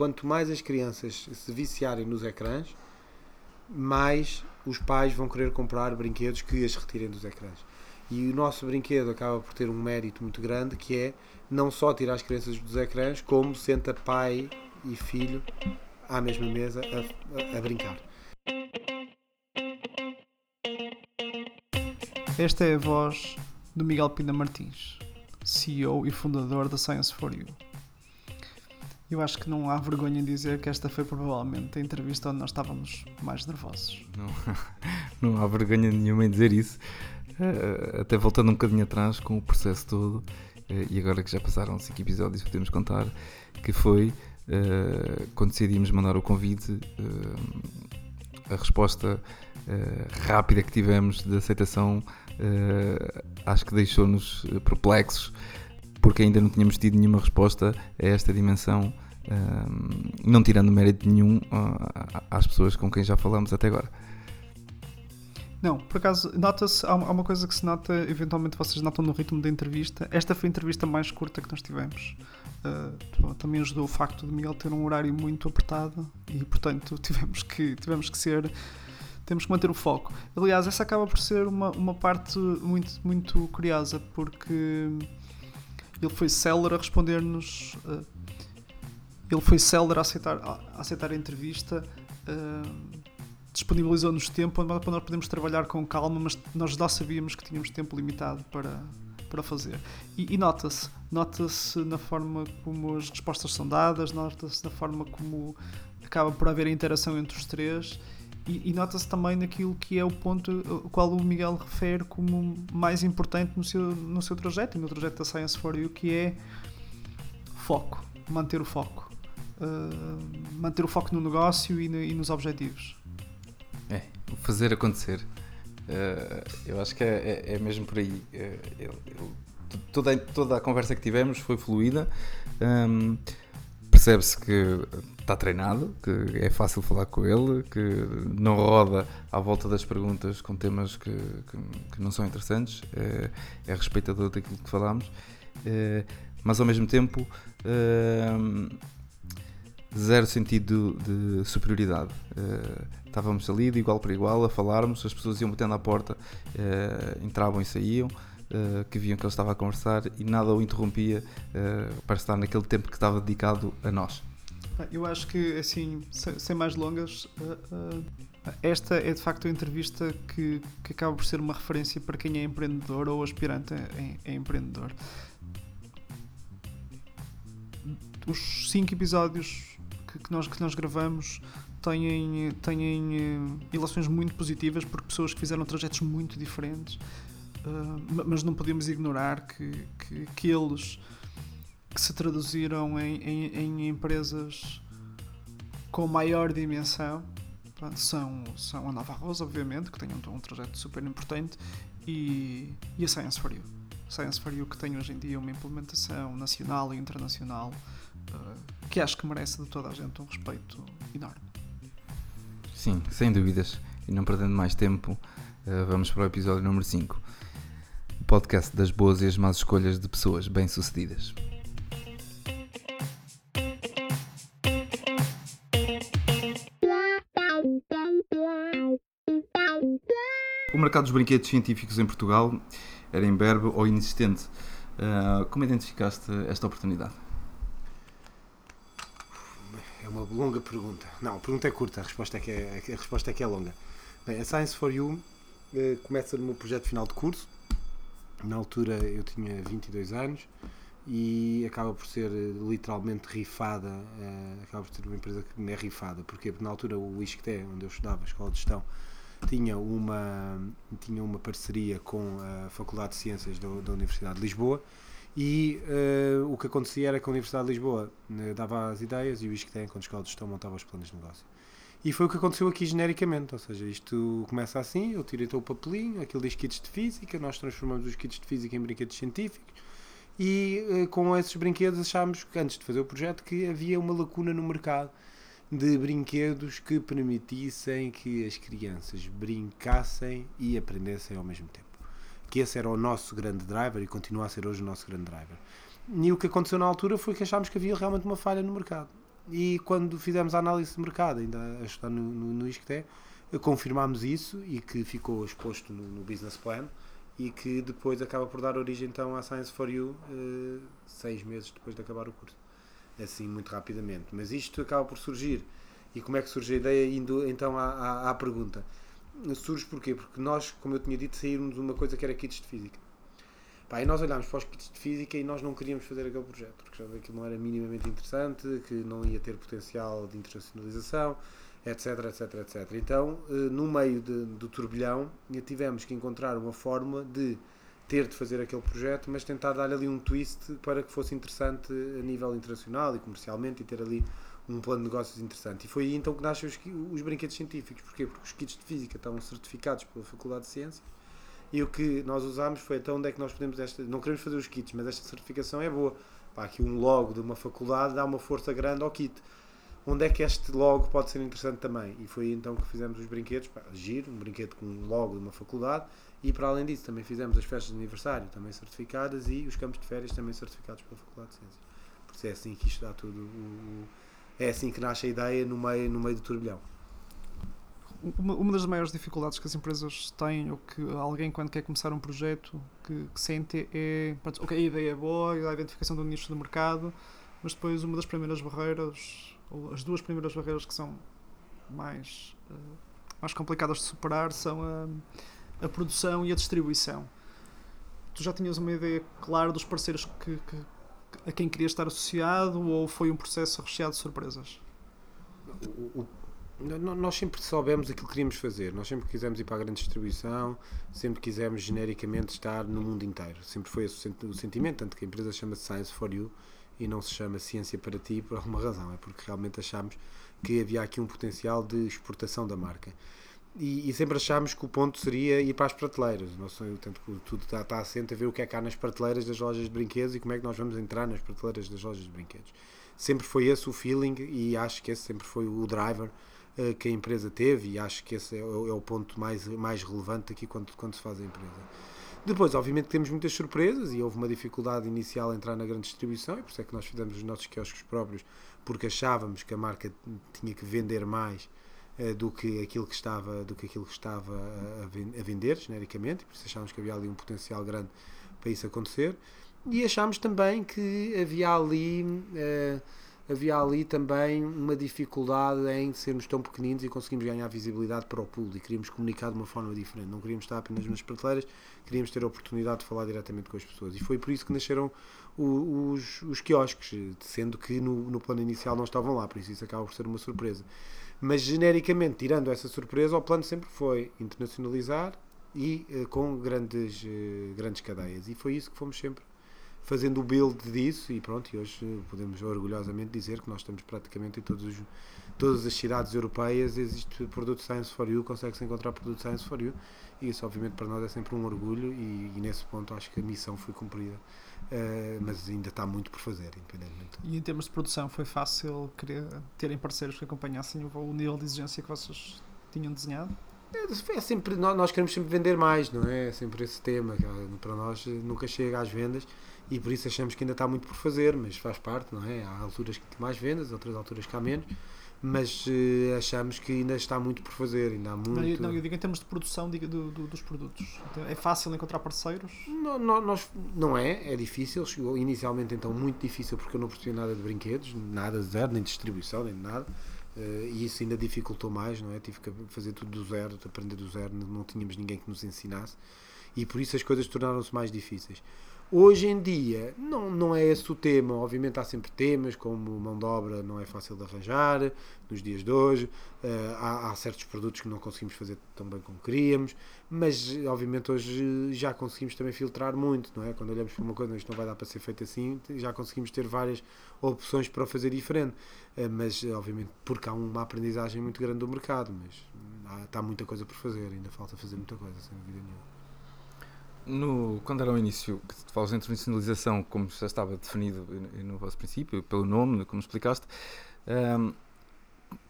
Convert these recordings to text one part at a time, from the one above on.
quanto mais as crianças se viciarem nos ecrãs, mais os pais vão querer comprar brinquedos que as retirem dos ecrãs. E o nosso brinquedo acaba por ter um mérito muito grande que é não só tirar as crianças dos ecrãs, como senta pai e filho à mesma mesa a, a, a brincar. Esta é a voz do Miguel Pina Martins, CEO e fundador da Science for You. Eu acho que não há vergonha em dizer que esta foi provavelmente a entrevista onde nós estávamos mais nervosos. Não, não há vergonha nenhuma em dizer isso. Eh, até voltando um bocadinho atrás com o processo todo, eh, e agora que já passaram 5 episódios, podemos contar que foi eh, quando decidimos mandar o convite, a resposta rápida que tivemos de aceitação acho que deixou-nos perplexos porque ainda não tínhamos tido nenhuma resposta a esta dimensão, não tirando mérito nenhum às pessoas com quem já falamos até agora. Não, por acaso, nota-se, há uma coisa que se nota, eventualmente vocês notam no ritmo da entrevista. Esta foi a entrevista mais curta que nós tivemos. Uh, também ajudou o facto de Miguel ter um horário muito apertado e, portanto, tivemos que, tivemos que ser. Temos que manter o foco. Aliás, essa acaba por ser uma, uma parte muito, muito curiosa, porque ele foi célere a responder-nos. Uh, ele foi célere a aceitar a, aceitar a entrevista. Uh, disponibilizou-nos tempo para nós podermos trabalhar com calma, mas nós já sabíamos que tínhamos tempo limitado para, para fazer. E, e nota-se, nota-se na forma como as respostas são dadas, nota-se na forma como acaba por haver a interação entre os três e, e nota-se também naquilo que é o ponto o qual o Miguel refere como mais importante no seu, no seu trajeto e no trajeto da Science for You, que é foco, manter o foco. Uh, manter o foco no negócio e, no, e nos objetivos. É, fazer acontecer. Uh, eu acho que é, é, é mesmo por aí. Uh, toda, toda a conversa que tivemos foi fluida. Um, Percebe-se que está treinado, que é fácil falar com ele, que não roda à volta das perguntas com temas que, que, que não são interessantes, é, é respeitador daquilo que falámos, é, mas ao mesmo tempo zero sentido de, de superioridade. Uh, estávamos ali de igual para igual a falarmos, as pessoas iam batendo à porta, uh, entravam e saíam, uh, que viam que ele estava a conversar e nada o interrompia para estar naquele tempo que estava dedicado a nós. Eu acho que, assim, sem, mais longas, esta é de facto a entrevista que, que acaba por ser uma referência para quem é empreendedor ou aspirante a, a empreendedor. Os cinco episódios que, que, nós, que nós gravamos têm, têm uh, relações muito positivas porque pessoas que fizeram trajetos muito diferentes, mas não podemos ignorar que, que, que eles que se traduziram em, em, em empresas com maior dimensão são, são a Nova Rosa, obviamente, que tem um, um trajeto super importante, e, e a Science for You. Science for You que tem hoje em dia uma implementação nacional e internacional que acho que merece de toda a gente um respeito enorme. Sim, sem dúvidas. E não perdendo mais tempo, uh, vamos para o episódio número 5. O podcast das boas e as más escolhas de pessoas bem-sucedidas. Mercado dos brinquedos científicos em Portugal era imberbe ou inexistente. Uh, como identificaste esta oportunidade? uma longa pergunta. Não, a pergunta é curta, a resposta é que é, a resposta é, que é longa. Bem, a Science for You eh, começa no meu projeto final de curso. Na altura eu tinha 22 anos e acaba por ser eh, literalmente rifada, eh, acaba por ser uma empresa que me é rifada. Porque na altura o ISCTE, onde eu estudava, a Escola de Gestão, tinha uma, tinha uma parceria com a Faculdade de Ciências da, da Universidade de Lisboa e uh, o que acontecia era que a Universidade de Lisboa uh, dava as ideias e o ISCTE, quando escola de gestão, montava os planos de negócio. E foi o que aconteceu aqui genericamente, ou seja, isto começa assim, eu tiro então o papelinho, aquilo diz kits de física, nós transformamos os kits de física em brinquedos científicos e uh, com esses brinquedos achámos, antes de fazer o projeto, que havia uma lacuna no mercado de brinquedos que permitissem que as crianças brincassem e aprendessem ao mesmo tempo que esse era o nosso grande driver e continua a ser hoje o nosso grande driver. E o que aconteceu na altura foi que achámos que havia realmente uma falha no mercado. e quando fizemos a análise de mercado, ainda a estudar no, no, no ISCTE, confirmámos isso e que ficou exposto no, no, business plan e que depois acaba por dar origem então à Science for You uh, seis meses depois de acabar o curso assim muito rapidamente. Mas isto acaba por surgir. E como é que surge a ideia? Indo então à, à, à pergunta. Surge porquê? porque nós como eu tinha dito saímos de uma coisa que era kits de física. Pá, e nós olhámos para os kits de física e nós não queríamos fazer aquele projeto porque já que não era minimamente interessante que não ia ter potencial de internacionalização etc, etc, etc. Então, eh, no meio de, do turbilhão, tivemos que encontrar uma forma de ter de fazer aquele projeto, mas tentar dar ali um twist para que fosse interessante a nível internacional e comercialmente e ter ali um plano de negócios interessante. E foi aí então que nascem os, os brinquedos científicos. Porquê? Porque os kits de física estavam certificados pela Faculdade de Ciências e o que nós usámos foi então onde é que nós podemos esta. Não queremos fazer os kits, mas esta certificação é boa. Pá, aqui um logo de uma faculdade dá uma força grande ao kit onde é que este logo pode ser interessante também. E foi então que fizemos os brinquedos, pá, giro, um brinquedo com um logo de uma faculdade, e para além disso também fizemos as festas de aniversário também certificadas e os campos de férias também certificados pela Faculdade de Ciências. Por isso é assim que isto dá tudo. O, é assim que nasce a ideia no meio, no meio do turbilhão. Uma, uma das maiores dificuldades que as empresas têm, ou que alguém, quando quer começar um projeto, que, que sente é. Ok, a ideia é boa, a identificação do nicho do mercado, mas depois uma das primeiras barreiras as duas primeiras barreiras que são mais, uh, mais complicadas de superar são a, a, produção e a distribuição. Tu já tinhas uma ideia clara dos parceiros que, que, a quem querias estar associado ou foi um processo recheado de surpresas? O, o, nós sempre soubemos aquilo que queríamos fazer, nós sempre quisemos ir para a grande distribuição, sempre quisemos genericamente estar no mundo inteiro. Sempre foi esse o sentimento, tanto que a empresa chama-se Science for You e não se chama Ciência para Ti por alguma razão, é porque realmente achámos que havia aqui um potencial de exportação da marca. E, e, sempre achámos que o ponto seria ir para as prateleiras. Não sei, tanto que tudo está, está assente a ver o que é que há nas prateleiras das lojas de brinquedos e como é que nós vamos entrar nas prateleiras das lojas de brinquedos. Sempre foi esse o feeling e acho que esse sempre foi o driver uh, que a empresa teve e acho que esse é, é, o ponto mais, mais relevante aqui quando, quando se faz a empresa. Depois, obviamente, temos muitas surpresas e houve uma dificuldade inicial a entrar na grande distribuição, e por isso é que nós fizemos os nossos quiosques próprios, porque achávamos que a marca tinha que vender mais uh, do que aquilo que estava, do que aquilo que estava a, a, vender, genericamente, por isso achávamos que havia ali um potencial grande para isso acontecer. E achámos também que havia ali. Uh, havia ali também uma dificuldade em sermos tão pequeninos e conseguimos ganhar visibilidade para o público. Queríamos comunicar de uma forma diferente, não queríamos estar apenas nas prateleiras, queríamos ter a oportunidade de falar diretamente com as pessoas. E foi por isso que nasceram os, os quiosques, sendo que no, no plano inicial não estavam lá, por isso isso acaba por ser uma surpresa. Mas genericamente, tirando essa surpresa, o plano sempre foi internacionalizar e uh, com grandes, uh, grandes cadeias. E foi isso que fomos sempre fazendo o build disso e pronto, e hoje podemos orgulhosamente dizer que nós estamos praticamente em todos os, todas as cidades europeias existe produto Science for You, consegue-se encontrar produto Science for You e isso obviamente para nós é sempre um orgulho e, e nesse ponto acho que a missão foi cumprida uh, mas ainda está muito por fazer independentemente. E em termos de produção foi fácil querer terem parceiros que acompanhassem o nível de exigência que vocês tinham desenhado? É, é sempre, nós queremos sempre vender mais, não é? É sempre esse tema. Para nós nunca chega às vendas e por isso achamos que ainda está muito por fazer, mas faz parte, não é? Há alturas que mais vendas, outras alturas que há menos, mas uh, achamos que ainda está muito por fazer, ainda há muito... Não, eu, não, eu digo em termos de produção digo, do, do, dos produtos. Então, é fácil encontrar parceiros? Não, não, nós, não é, é difícil, chegou inicialmente então muito difícil porque eu não percebi nada de brinquedos, nada de zero, nem de distribuição, nem de nada. Uh, e isso ainda dificultou mais, não é? Tive que fazer tudo do zero, aprender do zero, não tínhamos ninguém que nos ensinasse e por isso as coisas tornaram-se mais difíceis. Hoje em dia, não, não é esse o tema. Obviamente, há sempre temas, como mão de obra não é fácil de arranjar nos dias de hoje. Uh, há, há, certos produtos que não conseguimos fazer tão bem como queríamos, mas obviamente hoje já conseguimos também filtrar muito, não é? Quando olhamos para uma coisa, isto não vai dar para ser feito assim, já conseguimos ter várias opções para fazer diferente. Uh, mas, obviamente, porque há uma aprendizagem muito grande do mercado, mas há, está muita coisa por fazer, ainda falta fazer muita coisa, sem dúvida nenhuma no, quando era o início, que tu falas de internacionalização, como já estava definido no vosso princípio, pelo nome, como explicaste, um,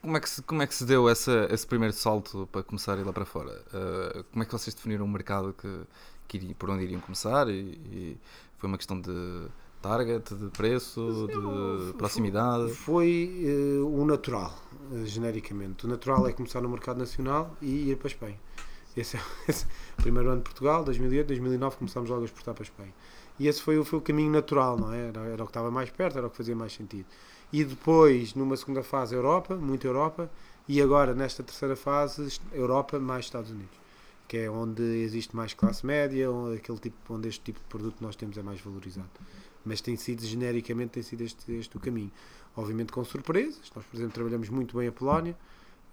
como, é que se, como é que se deu essa, esse primeiro salto para começar a ir lá para fora? Uh, como é que vocês definiram o mercado que, que iriam, por onde iriam começar? E, e, foi uma questão de target, de preço, de proximidade? Foi uh, o natural, uh, genericamente. O natural é começar no mercado nacional e ir para a Espanha. Esse é esse, primeiro ano de Portugal, 2008, 2009 começámos logo a exportar para a Espanha. E esse foi, foi o caminho natural, não é? Era, era o que estava mais perto, era o que fazia mais sentido. E depois, numa segunda fase, Europa, muita Europa, e agora, nesta terceira fase, Europa mais Estados Unidos, que é onde existe mais classe média, onde, aquele tipo, onde este tipo de produto que nós temos é mais valorizado. Mas tem sido, genericamente, tem sido este, este o caminho. Obviamente com surpresas, nós, por exemplo, trabalhamos muito bem a Polónia,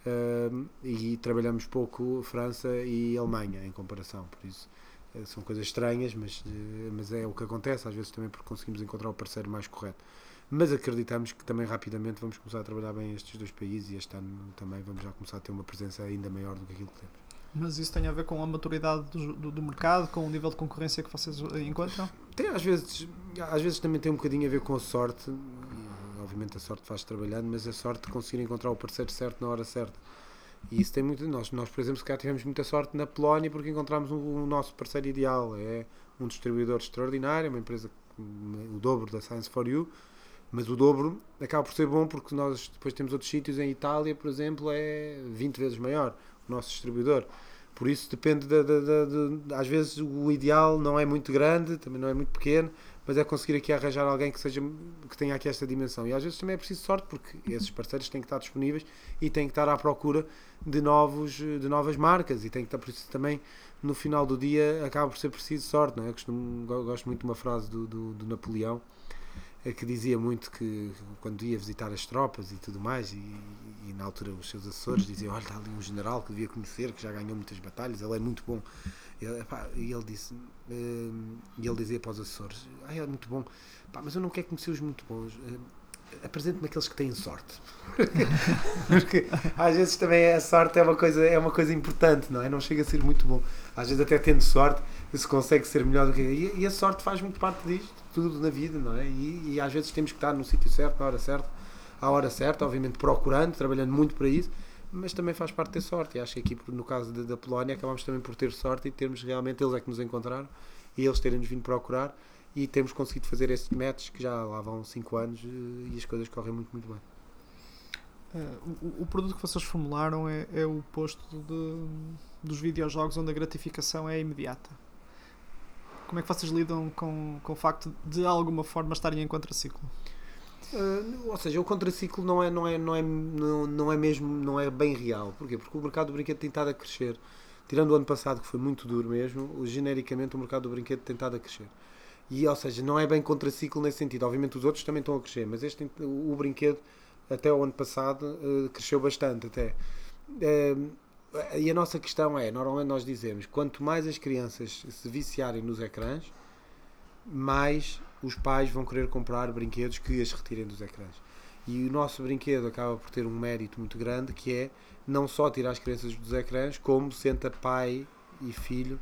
uh, e trabalhamos pouco França e Alemanha, em comparação, por isso uh, são coisas estranhas, mas, uh, mas é o que acontece, às vezes também porque conseguimos encontrar o parceiro mais correto mas acreditamos que também rapidamente vamos começar a trabalhar bem estes dois países e este ano também vamos já começar a ter uma presença ainda maior do que aquilo que temos. Mas isso tem a ver com a maturidade do, do, do, mercado, com o nível de concorrência que vocês encontram? Tem, às vezes, às vezes também tem um bocadinho a ver com a sorte. Obviamente a sorte faz trabalhando, mas a sorte de conseguir encontrar o parceiro certo na hora certa. E isso tem muito. Nós, nós por exemplo, se calhar tivemos muita sorte na Polónia porque encontramos o um, um nosso parceiro ideal. É um distribuidor extraordinário, uma empresa o dobro da Science for You mas o dobro acaba por ser bom porque nós depois temos outros sítios em Itália, por exemplo, é 20 vezes maior o nosso distribuidor. Por isso depende de, de, de, de, às vezes o ideal não é muito grande, também não é muito pequeno, mas é conseguir aqui arranjar alguém que seja que tenha aqui esta dimensão. E às vezes também é preciso sorte porque esses parceiros têm que estar disponíveis e têm que estar à procura de novos de novas marcas e tem que estar isso também no final do dia acaba por ser preciso sorte, não é? Eu costumo, gosto muito de uma frase do, do, do Napoleão é que dizia muito que quando ia visitar as tropas e tudo mais, e, e na altura os seus assessores diziam: Olha, está ali um general que devia conhecer, que já ganhou muitas batalhas, ele é muito bom. E, epá, e ele disse: uh, E ele dizia para os assessores: Ah, ele é muito bom, epá, mas eu não quero conhecer os muito bons. Uh, apresente-me aqueles que têm sorte. Porque às vezes também a sorte é uma, coisa, é uma coisa importante, não é? Não chega a ser muito bom. Às vezes, até tendo sorte, se consegue ser melhor do que. E, e a sorte faz muito parte disto tudo na vida, não é? E, e às vezes temos que estar no sítio certo, na hora certa, à hora certa, obviamente procurando, trabalhando muito para isso, mas também faz parte ter sorte. E acho que aqui, no caso da, Polónia, acabamos também por ter sorte e termos realmente, eles é que nos encontraram e eles terem-nos vindo procurar e temos conseguido fazer esses matches que já lá vão 5 anos eh, e as coisas correm muito, muito bem. Uh, o, o, produto que vocês formularam é, é o posto de, dos videojogos onde a gratificação é imediata. Como é que vocês lidam com, com o facto de, de alguma forma, estarem em contraciclo? Uh, ou seja, o contraciclo não é, não, é, não, é, não, não é mesmo, não é bem real. Porquê? Porque o mercado do brinquedo tem estado a crescer. Tirando o ano passado, que foi muito duro mesmo, genericamente o mercado do brinquedo tem estado a crescer. E, ou seja, não é bem contraciclo nesse sentido. Obviamente os outros também estão a crescer, mas este, o, brinquedo, até o ano passado, uh, cresceu bastante até. Uh, e a nossa questão é, normalmente nós dizemos, quanto mais as crianças se viciarem nos ecrãs, mais os pais vão querer comprar brinquedos que as retirem dos ecrãs. E o nosso brinquedo acaba por ter um mérito muito grande, que é não só tirar as crianças dos ecrãs, como senta pai e filho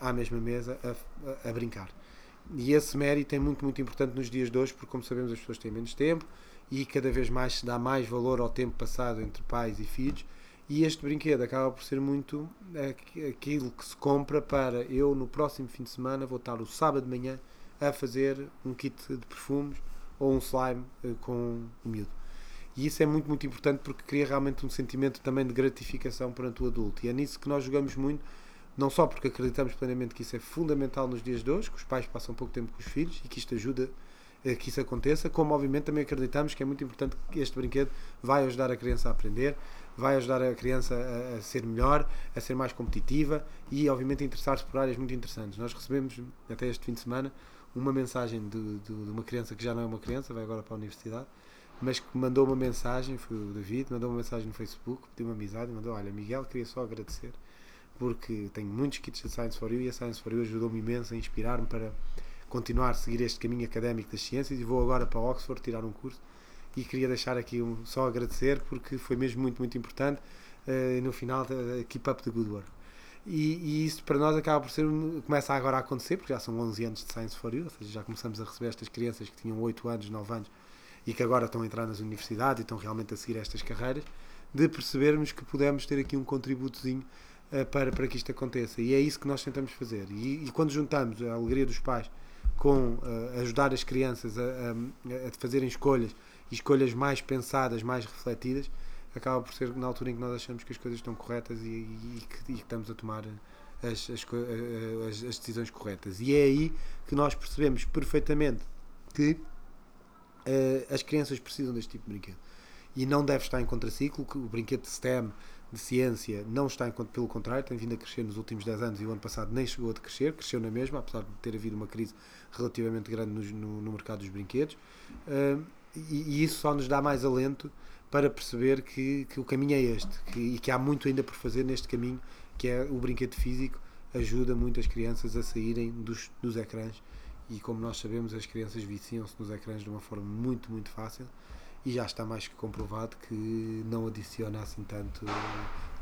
à mesma mesa a, a, a brincar. E esse mérito é muito, muito importante nos dias de hoje, porque, como sabemos, as pessoas têm menos tempo e cada vez mais se dá mais valor ao tempo passado entre pais e filhos e este brinquedo acaba por ser muito aquilo que se compra para eu no próximo fim de semana vou estar o sábado de manhã a fazer um kit de perfumes ou um slime eh, com o miúdo. E isso é muito, muito importante porque cria realmente um sentimento também de gratificação perante o adulto. E é nisso que nós jogamos muito, não só porque acreditamos plenamente que isso é fundamental nos dias de hoje, que os pais passam pouco tempo com os filhos e que isto ajuda a que isso aconteça, como obviamente também acreditamos que é muito importante que este brinquedo vai ajudar a criança a aprender, vai ajudar a criança a, a ser melhor, a ser mais competitiva e, obviamente, a interessar-se por áreas muito interessantes. Nós recebemos, até este fim de semana, uma mensagem de, de, de, uma criança que já não é uma criança, vai agora para a universidade, mas que mandou uma mensagem, foi o David, mandou uma mensagem no Facebook, pediu uma amizade mandou: Olha, Miguel, queria só agradecer porque tenho muitos kits de Science for You e a Science for You ajudou-me imenso a inspirar-me para continuar a seguir este caminho académico das ciências e vou agora para Oxford tirar um curso e queria deixar aqui um, só agradecer porque foi mesmo muito, muito importante uh, no final uh, keep up the good work. E, e, isso para nós acaba por ser, começa agora a acontecer, porque já são 11 anos de Science for You, ou seja, já começamos a receber estas crianças que tinham 8 anos, 9 anos e que agora estão a entrar nas universidades e estão realmente a seguir estas carreiras, de percebermos que podemos ter aqui um contributozinho uh, para, para que isto aconteça. E é isso que nós tentamos fazer. E, e quando juntamos a alegria dos pais com uh, ajudar as crianças a, a, a, fazerem escolhas e escolhas mais pensadas, mais refletidas, acaba por ser na altura em que nós achamos que as coisas estão corretas e, e, e, que, e que, estamos a tomar as, as, as, as, decisões corretas. E é aí que nós percebemos perfeitamente que uh, as crianças precisam deste tipo de brinquedo. E não deve estar em contraciclo, que o brinquedo de STEM, de ciência, não está em pelo contrário, tem vindo a crescer nos últimos 10 anos e o ano passado nem chegou a crescer, cresceu na mesma, apesar de ter havido uma crise relativamente grande no, no, no mercado dos brinquedos. Uh, e, e, isso só nos dá mais alento para perceber que, que o caminho é este que, e que há muito ainda por fazer neste caminho, que é o brinquedo físico, ajuda muito as crianças a saírem dos, dos ecrãs. E como nós sabemos as crianças viciam-se nos ecrãs de uma forma muito, muito fácil. E já está mais que comprovado que não adiciona assim tanto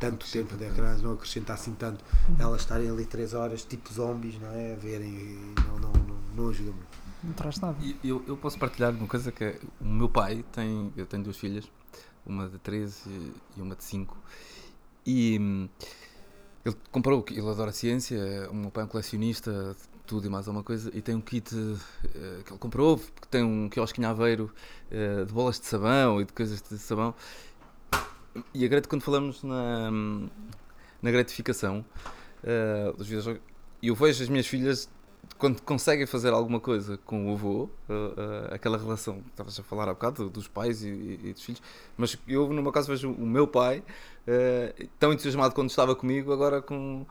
tanto tempo de ecrãs, não acrescenta assim tanto. Elas estarem ali 3 horas tipo zombies, não é? A verem não, não, não, não ajuda muito. Não traz nada. Eu, eu posso partilhar uma coisa que é, o meu pai tem, eu tenho duas filhas, uma de 13 e uma de 5 e hum, ele comprou, ele adora ciência, o meu pai é um colecionista tudo e mais alguma coisa, e tem um kit uh, que ele comprou, que tem um quiosque em Aveiro uh, de bolas de sabão e de coisas de sabão. E a quando falamos na, na gratificação uh, eu vejo as minhas filhas quando conseguem fazer alguma coisa com o avô, uh, uh, aquela relação estavas a falar há bocado, dos pais e, e, dos filhos, mas eu, no meu caso, vejo o meu pai uh, tão entusiasmado quando estava comigo, agora com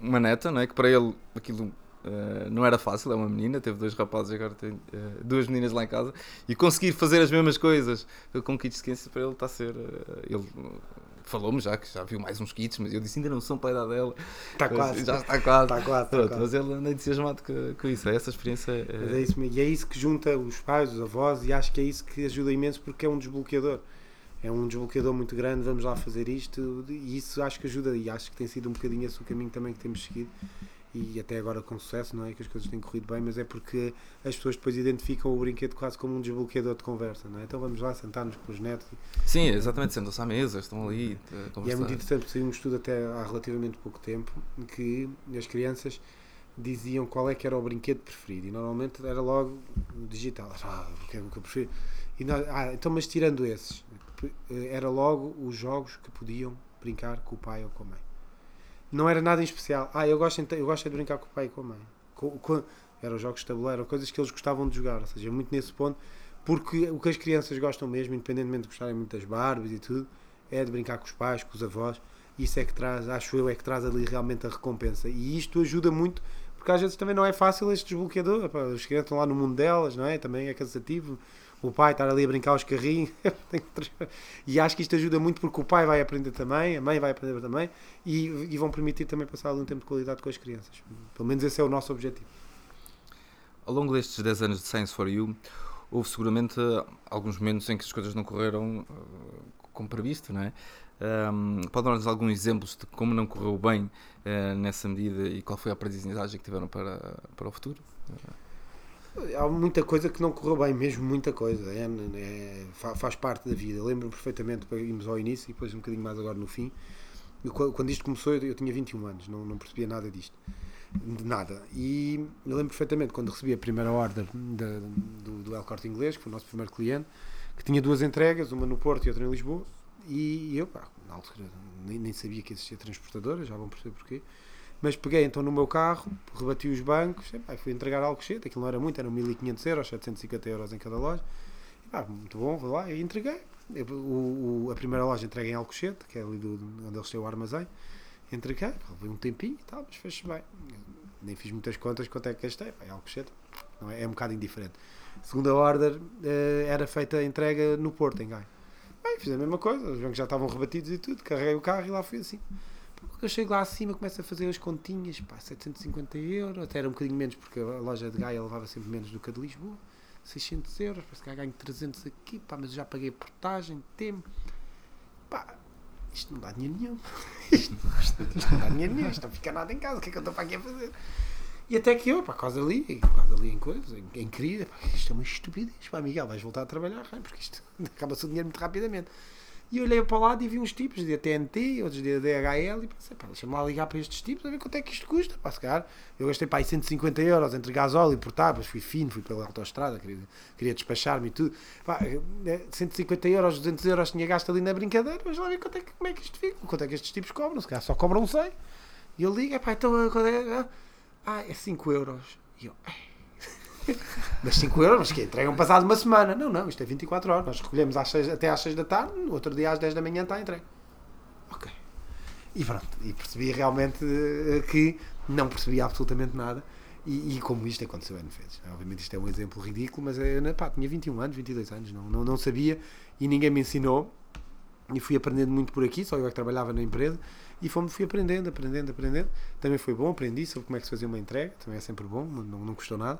uma neta, não é? que para ele aquilo Uh, não era fácil, é uma menina, teve dois rapazes e agora tem uh, duas meninas lá em casa e conseguir fazer as mesmas coisas com kits de para ele está a ser. Uh, ele falou-me já que já viu mais uns kits, mas eu disse ainda não são para a idade dela. Está quase. Já está quase. Está quase, está quase. Mas ele anda entusiasmado com, com isso, é essa experiência. É... Mas é isso mesmo. E é isso que junta os pais, os avós, e acho que é isso que ajuda imenso porque é um desbloqueador é um desbloqueador muito grande, vamos lá fazer isto, e isso acho que ajuda, e acho que tem sido um bocadinho esse o caminho também que temos seguido, e até agora com sucesso, não é? Que as coisas têm corrido bem, mas é porque as pessoas depois identificam o brinquedo quase como um desbloqueador de conversa, não é? Então vamos lá sentar-nos com os netos. Sim, exatamente, sentam-se à mesa, estão ali. E é muito interessante, saiu um estudo até há relativamente pouco tempo que as crianças diziam qual é que era o brinquedo preferido, e normalmente era logo digital. Ah, o que é que eu prefiro? E nós, ah, então, mas tirando esses, eh, era logo os jogos que podiam brincar com o pai ou com a mãe. Não era nada em especial. Ah, eu gosto, eu gosto de brincar com o pai e com a mãe. Com, com, eram jogos de tabuleiro, eram coisas que eles gostavam de jogar. Ou seja, muito nesse ponto. Porque o que as crianças gostam mesmo, independentemente de gostarem muito das Barbies e tudo, é de brincar com os pais, com os avós. Isso é que traz, acho eu, é que traz ali realmente a recompensa. E isto ajuda muito, porque às vezes também não é fácil este desbloqueador. As crianças estão lá no mundo delas, não é? Também é cansativo o pai estar ali a brincar os carrinhos. e acho que isto ajuda muito porque o pai vai aprender também, a mãe vai aprender também e, e vão permitir também passar algum tempo de qualidade com as crianças. Pelo menos esse é o nosso objetivo. Ao longo destes 10 anos de Science for You, houve seguramente alguns momentos em que as coisas não correram uh, como previsto, não é? Um, pode dar-nos alguns exemplos de como não correu bem uh, nessa medida e qual foi a aprendizagem que tiveram para, para o futuro? Há muita coisa que não correu bem, mesmo muita coisa. É, é faz parte da vida. Lembro-me perfeitamente, íamos ao início e depois um bocadinho mais agora no fim. Quando isto começou, eu tinha 21 anos, não, não percebia nada disto. De nada. E eu lembro perfeitamente quando recebi a primeira order de, do, do El Corte Inglês, que foi o nosso primeiro cliente, que tinha duas entregas, uma no Porto e outra em Lisboa. E eu, pá, na altura, nem, nem sabia que existia transportadora, já vão perceber porquê. Mas peguei então no meu carro, rebati os bancos, e, fui entregar algo cheio, aquilo não era muito, eram 1500 euros, 750 euros em cada loja. E, pá, muito bom, vou lá e entreguei. O, o, a primeira loja entreguei em Alcochete, que é ali do, onde eles têm o armazém. Entreguei, levei um tempinho e tal, mas fez-se bem. Nem fiz muitas contas quanto é que gastei. Pá, em Alcochete não é, é um bocado indiferente. Segunda order eh, era feita a entrega no Porto, em Gaia. Bem, fiz a mesma coisa, os bancos já estavam rebatidos e tudo, carreguei o carro e lá fui assim. Porque eu chego lá acima, começo a fazer as continhas, pá, 750 euros, até era um bocadinho menos, porque a loja de Gaia levava sempre menos do que a de Lisboa. 600 euros, parece que ganho 300 aqui, pá, mas já paguei portagem, tempo. Pá, isto não dá dinheiro nenhum. isto, isto, não dá dinheiro nenhum, isto não fica nada em casa, o que é que eu estou para aqui a fazer? E até que eu, pá, quase ali, quase ali em coisas, em, em querida, pá, isto é uma estupidez, pá, Miguel, vais voltar a trabalhar, porque isto acaba-se o dinheiro muito rapidamente. E olhei para o lado e vi uns tipos de TNT, outros de DHL e pensei, pá, deixa-me lá ligar para estes tipos a ver quanto é que isto custa. Pá, se calhar, eu gastei para aí 150 euros entre gasóleo e portáveis, fui fino, fui pela autostrada, queria, queria despachar-me e tudo. Pá, 150 euros, 200 euros tinha gasto ali na brincadeira, mas lá ver quanto é que, como é que isto fica, quanto é que estes tipos cobram, se calhar só cobram 100. E eu ligo, pá, então é? Ah, é 5 euros. E eu, mas 5 euros, mas que entregam passado uma semana. Não, não, isto é 24 horas. Nós recolhemos às 6, até às 6 da tarde, no outro dia às 10 da manhã está entregue. Ok. E pronto, e percebi realmente eh, que não percebia absolutamente nada. E, e como isto aconteceu N vezes. Obviamente isto é um exemplo ridículo, mas é, pá, tinha 21 anos, 22 anos, não, não, não sabia e ninguém me ensinou. E fui aprendendo muito por aqui, só eu é que trabalhava na empresa. E fomos, fui aprendendo, aprendendo, aprendendo. Também foi bom, aprendi sobre como é que se fazia uma entrega, também é sempre bom, não, não custou nada.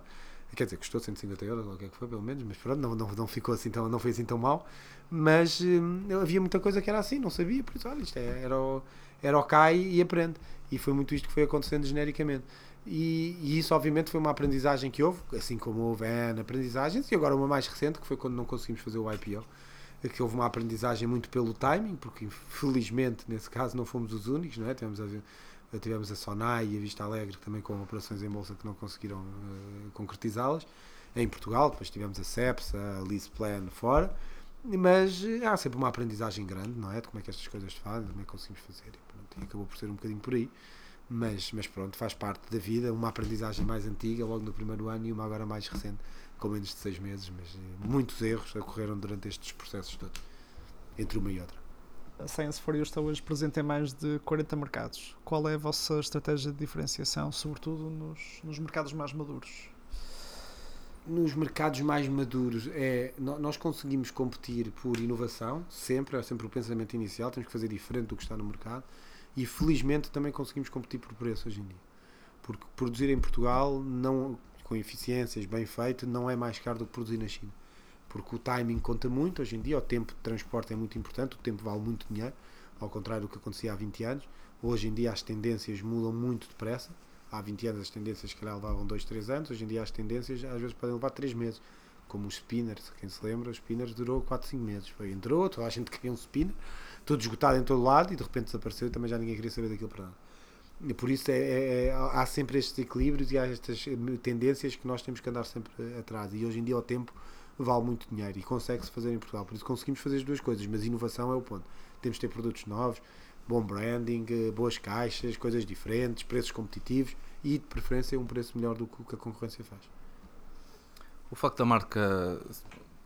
Quer dizer, custou 150 euros, ou o que é que foi, pelo menos, mas pronto, não, não, não ficou assim tão, não foi assim tão mal. Mas hum, havia muita coisa que era assim, não sabia, por isso, olha, isto é, era, o, era o cai e aprende. E foi muito isto que foi acontecendo genericamente. E, e, isso, obviamente, foi uma aprendizagem que houve, assim como houve N aprendizagens, e agora uma mais recente, que foi quando não conseguimos fazer o IPO, que houve uma aprendizagem muito pelo timing, porque felizmente, nesse caso, não fomos os únicos, não é? Tivemos a ver tivemos a Sonai e a Vista Alegre também com operações em bolsa que não conseguiram uh, concretizá-las. Em Portugal, depois tivemos a CEPS, a Lease Plan fora, mas uh, há sempre uma aprendizagem grande, não é? De como é que estas coisas se fazem, como é que conseguimos fazer, e, pronto, e acabou por ser um bocadinho por aí, mas, mas pronto, faz parte da vida, uma aprendizagem mais antiga, logo no primeiro ano, e uma agora mais recente, com menos de seis meses, mas muitos erros ocorreram durante estes processos todos, entre uma e outra a Science for You está hoje presente em mais de 40 mercados. Qual é a vossa estratégia de diferenciação, sobretudo nos, nos mercados mais maduros? Nos mercados mais maduros, é, nós conseguimos competir por inovação, sempre, é sempre o pensamento inicial, temos que fazer diferente do que está no mercado, e felizmente também conseguimos competir por preço hoje em dia. Porque produzir em Portugal, não, com eficiências bem feito, não é mais caro do que produzir na China porque o timing conta muito hoje em dia, o tempo de transporte é muito importante, o tempo vale muito dinheiro, ao contrário do que acontecia há 20 anos. Hoje em dia as tendências mudam muito depressa. Há 20 anos as tendências que calhar levavam 2, 3 anos, hoje em dia as tendências às vezes podem levar 3 meses. Como os spinners, quem se lembra, os spinners durou 4, 5 meses. Foi, entrou, toda a gente queria um spinner, tudo esgotado em todo lado e de repente desapareceu e também já ninguém queria saber daquilo para nada. E por isso é, é, é, há sempre estes equilíbrios e há estas tendências que nós temos que andar sempre atrás. E hoje em dia o tempo vale muito dinheiro e consegue-se fazer em Portugal. Por isso conseguimos fazer as duas coisas, mas inovação é o ponto. Temos de ter produtos novos, bom branding, eh, boas caixas, coisas diferentes, preços competitivos e de preferência um preço melhor do que a concorrência faz. O facto da marca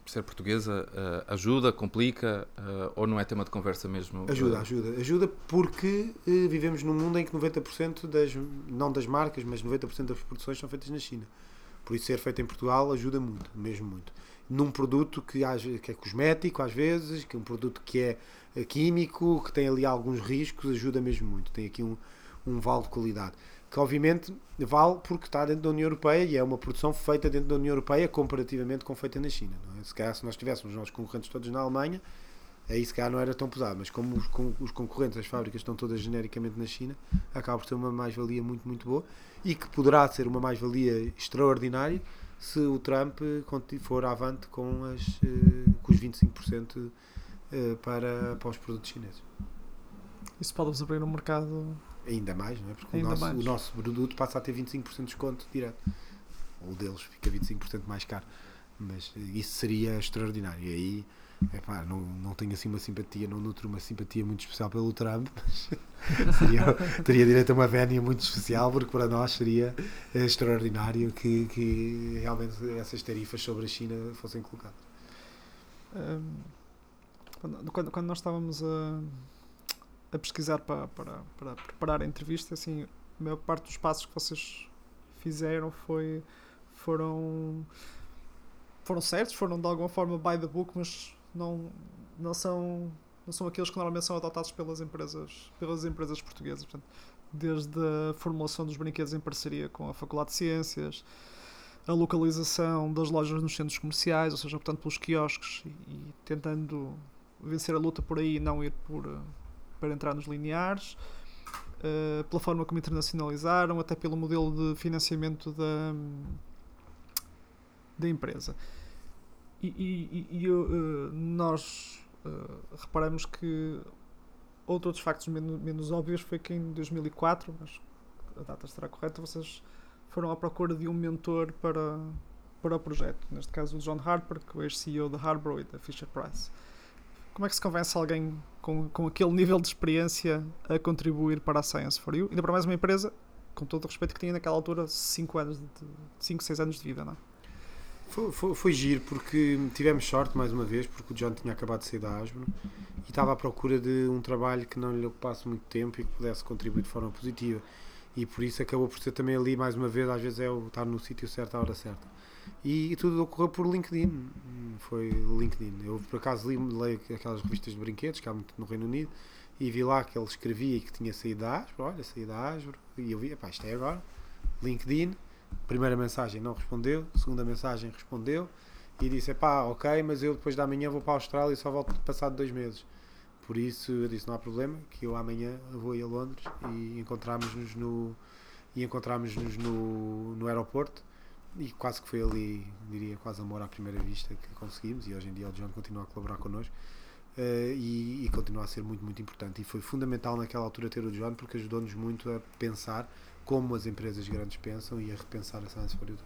ser portuguesa uh, ajuda, complica uh, ou não é tema de conversa mesmo? Ajuda, ajuda. Ajuda porque vivemos num mundo em que 90% das, não das marcas, mas 90% das produções são feitas na China. Por isso ser feito em Portugal ajuda muito, mesmo muito num produto que, que é cosmético às vezes, que é um produto que é eh, químico, que tem ali alguns riscos, ajuda mesmo muito. Tem aqui um, um vale de qualidade. Que obviamente vale porque está dentro da União Europeia e é uma produção feita dentro da União Europeia comparativamente com feita na China. É? Se calhar se nós tivéssemos os nossos concorrentes todos na Alemanha, aí se calhar não era tão pesado, mas como os, com, os concorrentes, as fábricas estão todas genericamente na China, acaba por ter uma mais-valia muito, muito boa e que poderá ser uma mais-valia extraordinária se o Trump for avante com, as, eh, com os 25% eh, para, para os produtos chineses. Isso pode-vos abrir um mercado ainda mais, não é? Porque o nosso, o nosso, produto passa a ter 25% de desconto direto. O deles fica 25% mais caro. Mas isso seria extraordinário. E aí Epá, não, não tenho assim uma simpatia, não nutro uma simpatia muito especial pelo Trump, mas seria, teria direito a uma vénia muito especial, porque para nós seria extraordinário que, que realmente essas tarifas sobre a China fossem colocadas. Quando, quando, nós estávamos a, a pesquisar para, para, para preparar a entrevista, assim, a maior parte dos passos que vocês fizeram foi foram foram certos, foram de alguma forma by the book, mas não, não, são, não são aqueles que normalmente são adotados pelas empresas, pelas empresas portuguesas. Portanto, desde a formulação dos brinquedos em parceria com a Faculdade de Ciências, a localização das lojas nos centros comerciais, ou seja, portanto, pelos quiosques, e, e tentando vencer a luta por aí e não ir por, para entrar nos lineares, uh, pela forma como internacionalizaram, até pelo modelo de financiamento da, da empresa. E, e, e uh, nós, uh, reparamos que outro dos factos menos, menos óbvios foi que em 2004, mas a data estará correta, vocês foram à procura de um mentor para, para o projeto. Neste caso, o John Harper, que é ex-CEO da Harborough e da Fisher Price. Como é que se convence alguém com, com aquele nível de experiência a contribuir para a Science for You? Ainda para mais uma empresa, com todo o respeito que tinha naquela altura, 5 anos, 5, 6 anos de vida, não é? Foi, foi, giro porque tivemos sorte mais uma vez, porque o John tinha acabado de sair da Asbro e estava à procura de um trabalho que não lhe ocupasse muito tempo e que pudesse contribuir de forma positiva. E por isso acabou por ser também ali, mais uma vez, às vezes é o estar no sítio certo à hora certa. E, e, tudo ocorreu por LinkedIn. Foi LinkedIn. Eu por acaso li, li aquelas revistas de brinquedos que há muito no Reino Unido e vi lá que ele escrevia que tinha saído da Asbro. Olha, saí da Asbro. E eu vi, pá, isto é agora. LinkedIn Primeira mensagem não respondeu, segunda mensagem respondeu e disse: pá, ok, mas eu depois da manhã vou para a Austrália e só volto passado dois meses. Por isso eu disse: não há problema, que eu amanhã vou ir a Londres e encontramos-nos no, e encontramos-nos no, no aeroporto. E quase que foi ali, diria, quase amor à primeira vista que conseguimos. E hoje em dia o John continua a colaborar connosco. Uh, e, e, continua a ser muito, muito importante. E foi fundamental naquela altura ter o John porque ajudou-nos muito a pensar como as empresas grandes pensam e a repensar a Science for You.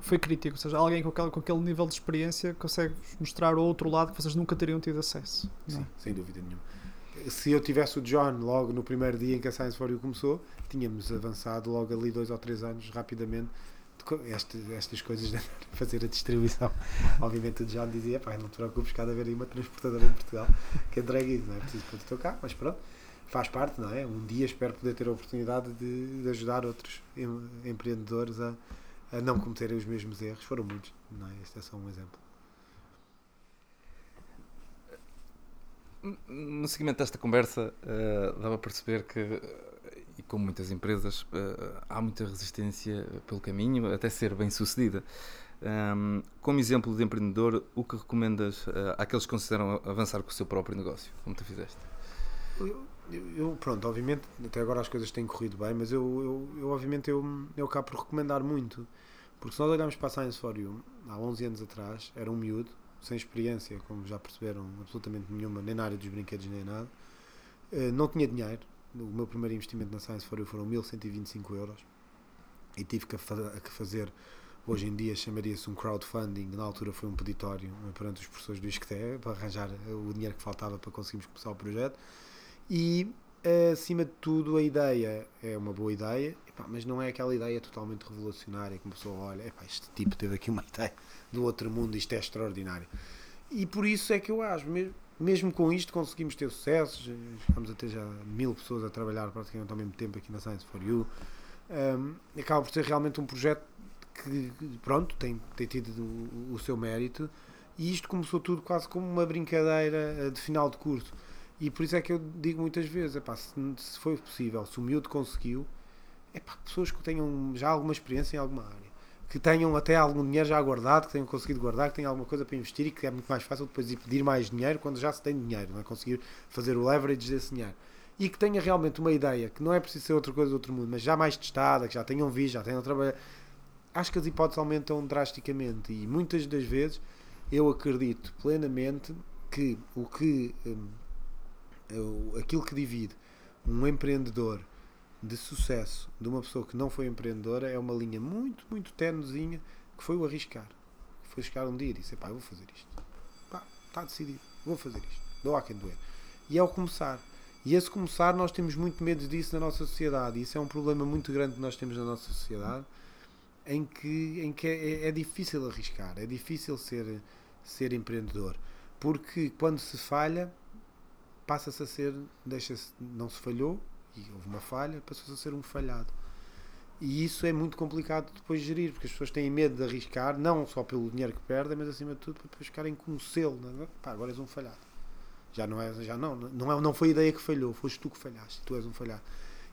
Foi crítico, ou seja, alguém com aquele, com aquele nível de experiência consegue mostrar o outro lado que vocês nunca teriam tido acesso. Sim, sem dúvida nenhuma. Se eu tivesse o John logo no primeiro dia em que a Science for You começou, tínhamos avançado logo ali dois ou três anos rapidamente este, estas coisas de fazer a distribuição. Obviamente o John dizia, pá, não te preocupes, cada vez aí uma transportadora em Portugal que entregue isso, não é preciso para teu carro, mas pronto faz parte, não é? Um dia espero poder ter a oportunidade de, de ajudar outros em, empreendedores a, a, não cometerem os mesmos erros. Foram muitos, não é? Este é só um exemplo. No seguimento desta conversa, uh, dava a perceber que, e como muitas empresas, uh, há muita resistência pelo caminho até ser bem sucedida. Um, como exemplo de empreendedor, o que recomendas uh, àqueles que consideram avançar com o seu próprio negócio, como tu fizeste? Eu, eu, pronto, obviamente, até agora as coisas têm corrido bem, mas eu, eu, eu obviamente, eu, eu acabo por recomendar muito. Porque se nós olharmos para a Science for You, há 11 anos atrás, era um miúdo, sem experiência, como já perceberam, absolutamente nenhuma, nem na área dos brinquedos, nem nada. Uh, não tinha dinheiro. O meu primeiro investimento na Science for You foram 1125 euros. E tive que, fazer, hoje em dia chamaria-se um crowdfunding, na altura foi um peditório perante os professores do ISCTE, para arranjar o dinheiro que faltava para conseguirmos começar o projeto e acima de tudo a ideia é uma boa ideia, epá, mas não é aquela ideia totalmente revolucionária que uma pessoa olha, epá, este tipo teve aqui uma ideia do outro mundo, isto é extraordinário. E por isso é que eu acho, mesmo, mesmo com isto conseguimos ter sucessos, estamos a ter já mil pessoas a trabalhar praticamente ao mesmo tempo aqui na Science for You. Um, acaba por ser realmente um projeto que, pronto, tem, tem tido o, o seu mérito. E isto começou tudo quase como uma brincadeira eh, de final de curso e por isso é que eu digo muitas vezes, epá, se, se foi possível, se o miúdo conseguiu, epá, pessoas que tenham já alguma experiência em alguma área, que tenham até algum dinheiro já guardado, que tenham conseguido guardar, que tenham alguma coisa para investir e que é muito mais fácil depois ir pedir mais dinheiro quando já se tem dinheiro, não é? conseguir fazer o leverage desse dinheiro. E que tenha realmente uma ideia, que não é preciso ser outra coisa do outro mundo, mas já mais testada, que já tenham visto, já tenham trabalhado. Acho que as hipóteses aumentam drasticamente e muitas das vezes eu acredito plenamente que o que hum, aquilo que divide um empreendedor de sucesso de uma pessoa que não foi empreendedora é uma linha muito, muito tenuzinha que foi o arriscar. Foi chegar um dia e disse: pá, vou fazer isto. Pá, está decidido, vou fazer isto. Dou a quem doer. E é o começar. E esse começar, nós temos muito medo disso na nossa sociedade. E isso é um problema muito grande que nós temos na nossa sociedade, em que, em que é, é difícil arriscar, é difícil ser, ser empreendedor. Porque quando se falha, passa-se a ser, deixa-se, não se falhou, e houve uma falha, passou-se a ser um falhado. E isso é muito complicado depois de gerir, porque as pessoas têm medo de arriscar, não só pelo dinheiro que perdem, mas acima de tudo para depois ficarem com um selo. É? Pá, agora és um falhado. Já não é, já não, não, é, não foi a ideia que falhou, foste tu que falhaste, tu és um falhado.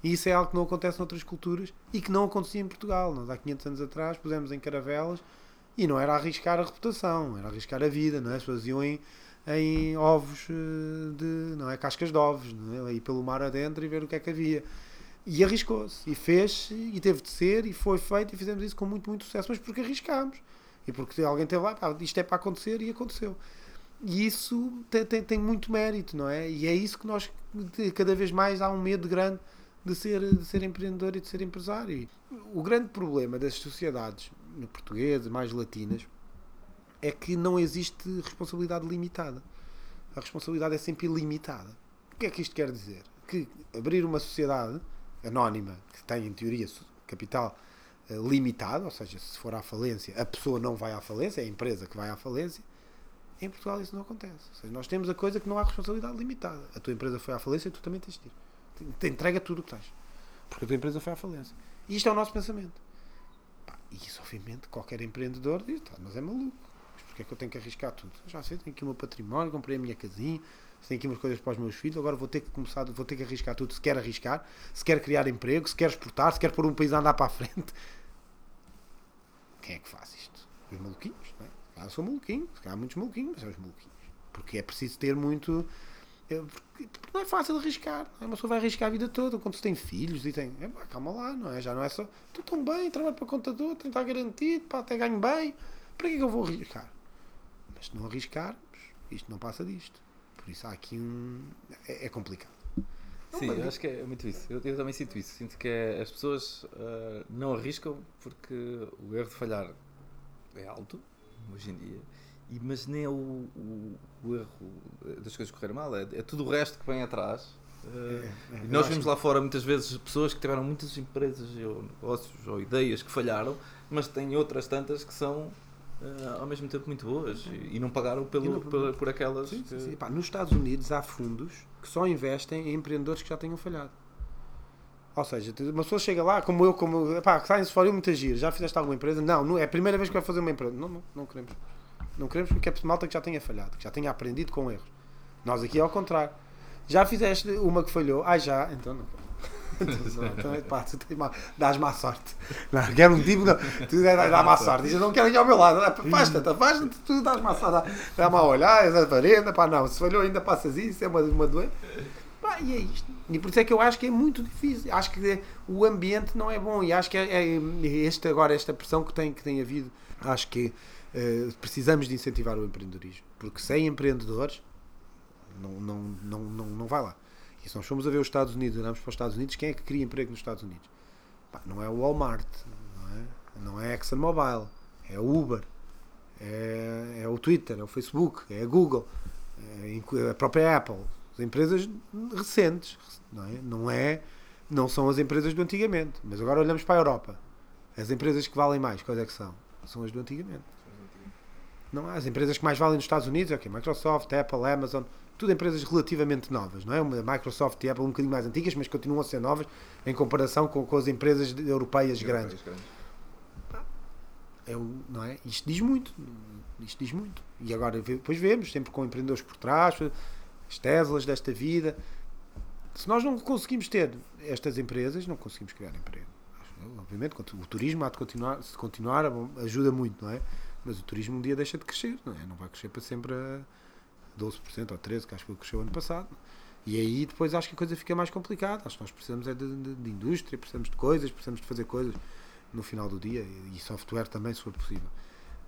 E isso é algo que não acontece noutras culturas e que não acontecia em Portugal. Nós há 500 anos atrás pusemos em caravelas e não era arriscar a reputação, era arriscar a vida, não é? As pessoas iam em em ovos eh, de, não é, cascas de ovos, não é? ir pelo mar adentro e ver o que é que havia. E arriscou-se, e fez, e teve de ser, e foi feito, e fizemos isso com muito, muito sucesso, mas porque arriscámos. E porque alguém teve lá, pá, isto é para acontecer, e aconteceu. e isso tem, tem, tem, muito mérito, não é? E é isso que nós, cada vez mais, há um medo grande de ser, de ser empreendedor e de ser empresário. O grande problema das sociedades portuguesas, mais latinas, é que não existe responsabilidade limitada. A responsabilidade é sempre ilimitada. O que é que isto quer dizer? Que abrir uma sociedade anónima, que tem, em teoria, capital eh, limitado, ou seja, se for à falência, a pessoa não vai à falência, é a empresa que vai à falência, em Portugal isso não acontece. Seja, nós temos a coisa que não há responsabilidade limitada. A tua empresa foi à falência e tu também tens de ir. Entrega tudo o que tens. Porque a tua empresa foi à falência. E isto é o nosso pensamento. E isso, obviamente, qualquer empreendedor diz, tá, mas é maluco. Mas porquê é que eu tenho que arriscar tudo? Já sei, tenho aqui o meu património, comprei a minha casinha, tenho aqui umas coisas para os meus filhos, agora vou ter que começar, vou ter que arriscar tudo, se quer arriscar, se quer criar emprego, se quer exportar, se quer pôr um país a andar para a frente. Quem é que faz isto? Os maluquinhos, não é? calhar sou maluquinho, calhar muitos maluquinhos, mas são os maluquinhos. Porque é preciso ter muito. Porque não é fácil arriscar. É? Uma pessoa vai arriscar a vida toda quando se tem filhos e tem. É, calma lá, não é? Já não é só. Estou tão bem, trabalho para contador, tenho estar garantido, pá, até ganho bem. Para que é que eu vou arriscar? Mas se não arriscarmos, isto não passa disto. Por isso há aqui um. É, é complicado. Sim, eu acho que é muito isso. Eu, eu também sinto isso. Sinto que é, as pessoas uh, não arriscam porque o erro de falhar é alto hoje em dia. E, mas nem é o, o, o erro das coisas correr mal, é, é, tudo o resto que vem atrás. Uh, é, é, nós vimos lá fora muitas vezes pessoas que tiveram muitas empresas ou negócios ou ideias que falharam, mas têm outras tantas que são uh, ao mesmo tempo muito boas e, e não pagaram pelo, não, por, por, aquelas. Sim, que... sim, Pá, nos Estados Unidos há fundos que só investem em empreendedores que já tenham falhado. Ou seja, uma pessoa chega lá, como eu, como pá, Science for You, muito giro, já fizeste alguma empresa? Não, não, é a primeira vez que vai fazer uma empresa. Não, não, não queremos. Não queremos porque é malta que já tenha falhado, que já tenha aprendido com erros. Nós aqui é ao contrário. Já fizeste uma que falhou? Ah, já, então não. então, pá, tu tens má, dás má sorte. Não, quero um tipo, não, tu dás má sorte. Diz, não quero ir ao meu lado. Afasta-te, afasta-te, tu dás má sorte. Dá-me a olhar, és aparenta, pá, não. Se falhou, ainda passas isso, é uma, uma doença. Pá, e é isto. E por isso é que eu acho que é muito difícil. Acho que o ambiente não é bom. E acho que é, é este, agora esta pressão que tem, que tem havido. Acho que uh, precisamos de incentivar o empreendedorismo. Porque sem empreendedores não, não, não, não, não vai lá. E se nós formos a ver os Estados Unidos, olhamos para os Estados Unidos, quem é que cria emprego nos Estados Unidos? Pá, não é o Walmart, não é, não é a ExxonMobil, é o Uber, é, é o Twitter, é o Facebook, é a Google, é a própria Apple empresas recentes, não é? Não, é, não são as empresas do antigamente. Mas agora olhamos para a Europa. As empresas que valem mais, quais é que são? São as do antigamente. Não, as empresas que mais valem nos Estados Unidos é okay, Microsoft, Apple, Amazon, tudo empresas relativamente novas, não é? Uma Microsoft e Apple um bocadinho mais antigas, mas continuam a ser novas em comparação com, com as empresas europeias grandes. É, não é? Isto diz muito. Isto diz muito. E agora depois vemos, sempre com empreendedores por trás, as Teslas desta vida. Se nós não conseguimos ter estas empresas, não conseguimos criar emprego. Obviamente, o turismo há de continuar, se continuar, ajuda muito, não é? Mas o turismo um dia deixa de crescer, não é? Não vai crescer para sempre a 12% ou 13%, que acho que cresceu ano passado. E aí depois acho que a coisa fica mais complicada. Acho que nós precisamos é de, de, de indústria, precisamos de coisas, precisamos de fazer coisas no final do dia e software também, se for possível.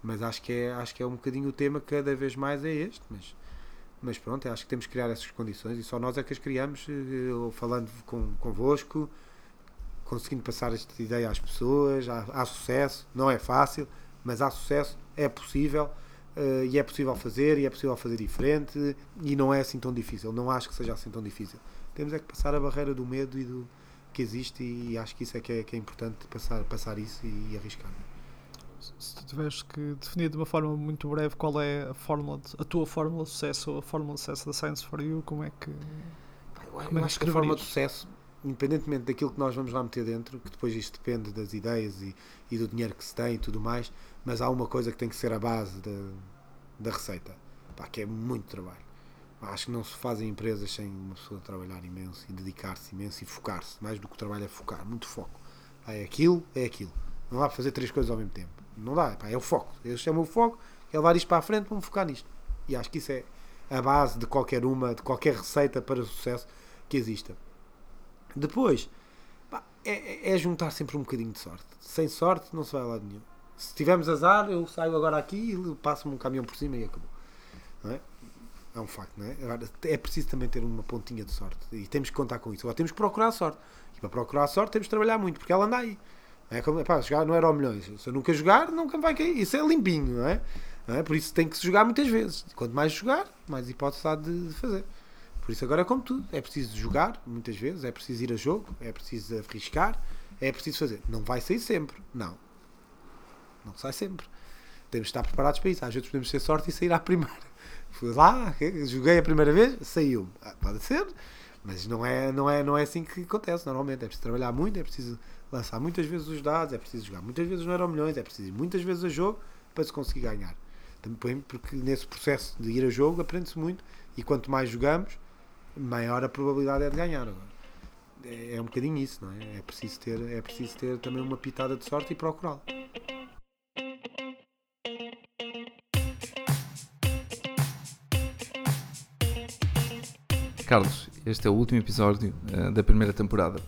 Mas acho que é, acho que é um bocadinho o tema cada vez mais é este. Mas mas pronto, acho que temos que criar essas condições e só nós é que as criamos, eu falando com, convosco, conseguindo passar esta ideia às pessoas, há, há sucesso, não é fácil, mas há sucesso, é possível uh, e é possível fazer e é possível fazer diferente e não é assim tão difícil, não acho que seja assim tão difícil. Temos é que passar a barreira do medo e do que existe e acho que isso é que é, que é importante passar, passar isso e, e arriscar se tu tiveres que definir de uma forma muito breve qual é a fórmula de, a tua fórmula de sucesso ou a fórmula de sucesso da Science for You, como é que. Eu, como é que acho que a fórmula de sucesso, independentemente daquilo que nós vamos lá meter dentro, que depois isto depende das ideias e, e do dinheiro que se tem e tudo mais, mas há uma coisa que tem que ser a base da, da receita, pá, que é muito trabalho. Acho que não se fazem empresas sem uma pessoa trabalhar imenso e dedicar-se imenso e focar-se. Mais do que o trabalho é focar, muito foco. é aquilo, é aquilo. Não dá para fazer três coisas ao mesmo tempo. Não dá, pá, é o foco. Este é o meu foco, é levar isto para a frente, vamos focar nisto. E acho que isso é a base de qualquer uma, de qualquer receita para sucesso que exista. Depois, pá, é, é, juntar sempre um bocadinho de sorte. Sem sorte não se vai a lado nenhum. Se tivermos azar, eu saio agora aqui e passo-me um caminhão por cima e acabou. É? É um facto, não é? Agora, é preciso também ter uma pontinha de sorte. E temos que contar com isso. Agora temos que procurar a sorte. E para procurar a sorte temos que trabalhar muito, porque ela anda aí. É como, jogar não era o milhões. Se eu nunca jogar, nunca vai cair. Isso é limpinho, não é? Não é? Por isso tem que se jogar muitas vezes. Quanto mais jogar, mais hipótese há de fazer. Por isso agora é como tudo. É preciso jogar muitas vezes, é preciso ir a jogo, é preciso arriscar, é preciso fazer. Não vai sair sempre. Não. Não sai sempre. Temos de estar preparados para isso. Às vezes podemos ter sorte e sair à primeira. Fui lá, joguei a primeira vez, saiu. Ah, pode ser, mas não é, não, é, não é assim que acontece normalmente. É preciso trabalhar muito, é preciso lançar muitas vezes os dados, é preciso jogar muitas vezes no Euro Milhões, é preciso ir muitas vezes a jogo para se conseguir ganhar. Também porque nesse processo de ir a jogo aprende-se muito e quanto mais jogamos, maior a probabilidade é de ganhar. Agora. É, é um bocadinho isso, não é? É preciso ter, é preciso ter também uma pitada de sorte e procurá-la. Carlos, este é o último episódio uh, da primeira temporada.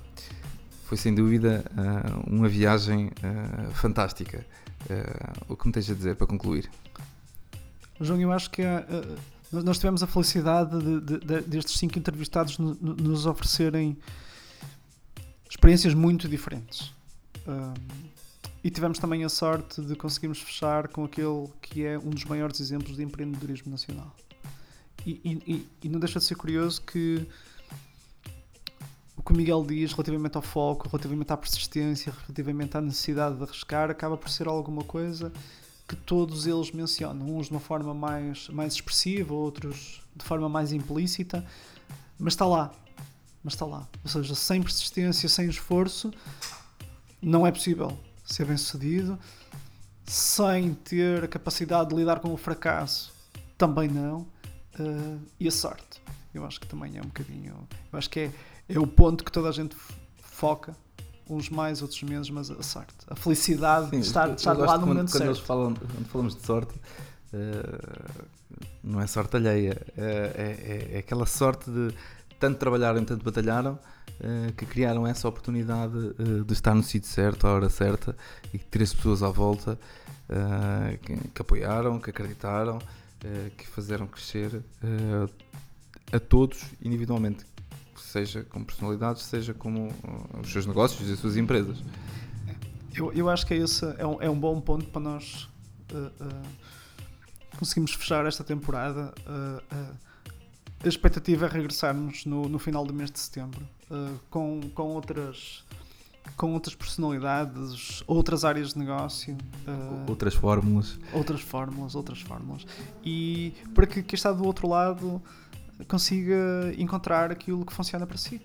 Foi sem dúvida uh, uma viagem uh, fantástica. o que me tens a dizer para concluir? João, eu acho que nós tivemos a felicidade de, de, de, destes cinco entrevistados nos oferecerem experiências muito diferentes. e tivemos também a sorte de conseguirmos fechar com aquele que é um dos maiores exemplos de empreendedorismo nacional. E, e, e, não deixa de ser curioso que o que o Miguel diz relativamente ao foco, relativamente à persistência, relativamente à necessidade de arriscar, acaba por ser alguma coisa que todos eles mencionam, uns de uma forma mais, mais expressiva, outros de forma mais implícita, mas está lá. Mas está lá. Ou seja, sem persistência, sem esforço, não é possível ser bem sucedido. Sem ter a capacidade de lidar com o fracasso, também não uh, e a sorte. Eu acho que também é um bocadinho. Eu acho que é, é o ponto que toda a gente foca, uns mais, outros menos, mas a sorte, a felicidade Sim, de estar, de estar lá no momento quando certo. Falam, quando falamos de sorte, uh, não é sorte alheia, é, é, é, aquela sorte de tanto trabalharam, tanto batalharam, uh, que criaram essa oportunidade uh, de estar no sítio certo, à hora certa e ter as pessoas à volta que, que apoiaram, que acreditaram uh, que fizeram crescer uh, a todos individualmente, seja como personalidades, seja como uh, os seus negócios e as suas empresas. Eu, eu acho que esse é um, é um bom ponto para nós conseguirmos fechar esta temporada. a expectativa é regressarmos no, no final do mês de setembro com, com outras com outras personalidades, outras áreas de negócio, uh, outras fórmulas, outras fórmulas, outras fórmulas, e para que quem está do outro lado consiga encontrar aquilo que funciona para si,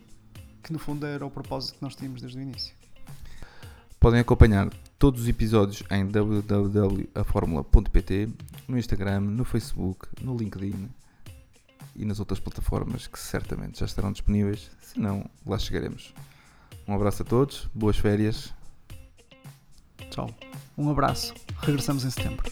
que no fundo era o propósito que nós tínhamos desde o início. Podem acompanhar todos os episódios em www.aformula.pt, no Instagram, no Facebook, no LinkedIn e nas outras plataformas que certamente já estarão disponíveis, se não, lá chegaremos. Um abraço a todos, boas férias. Tchau. Um abraço. Regressamos em setembro.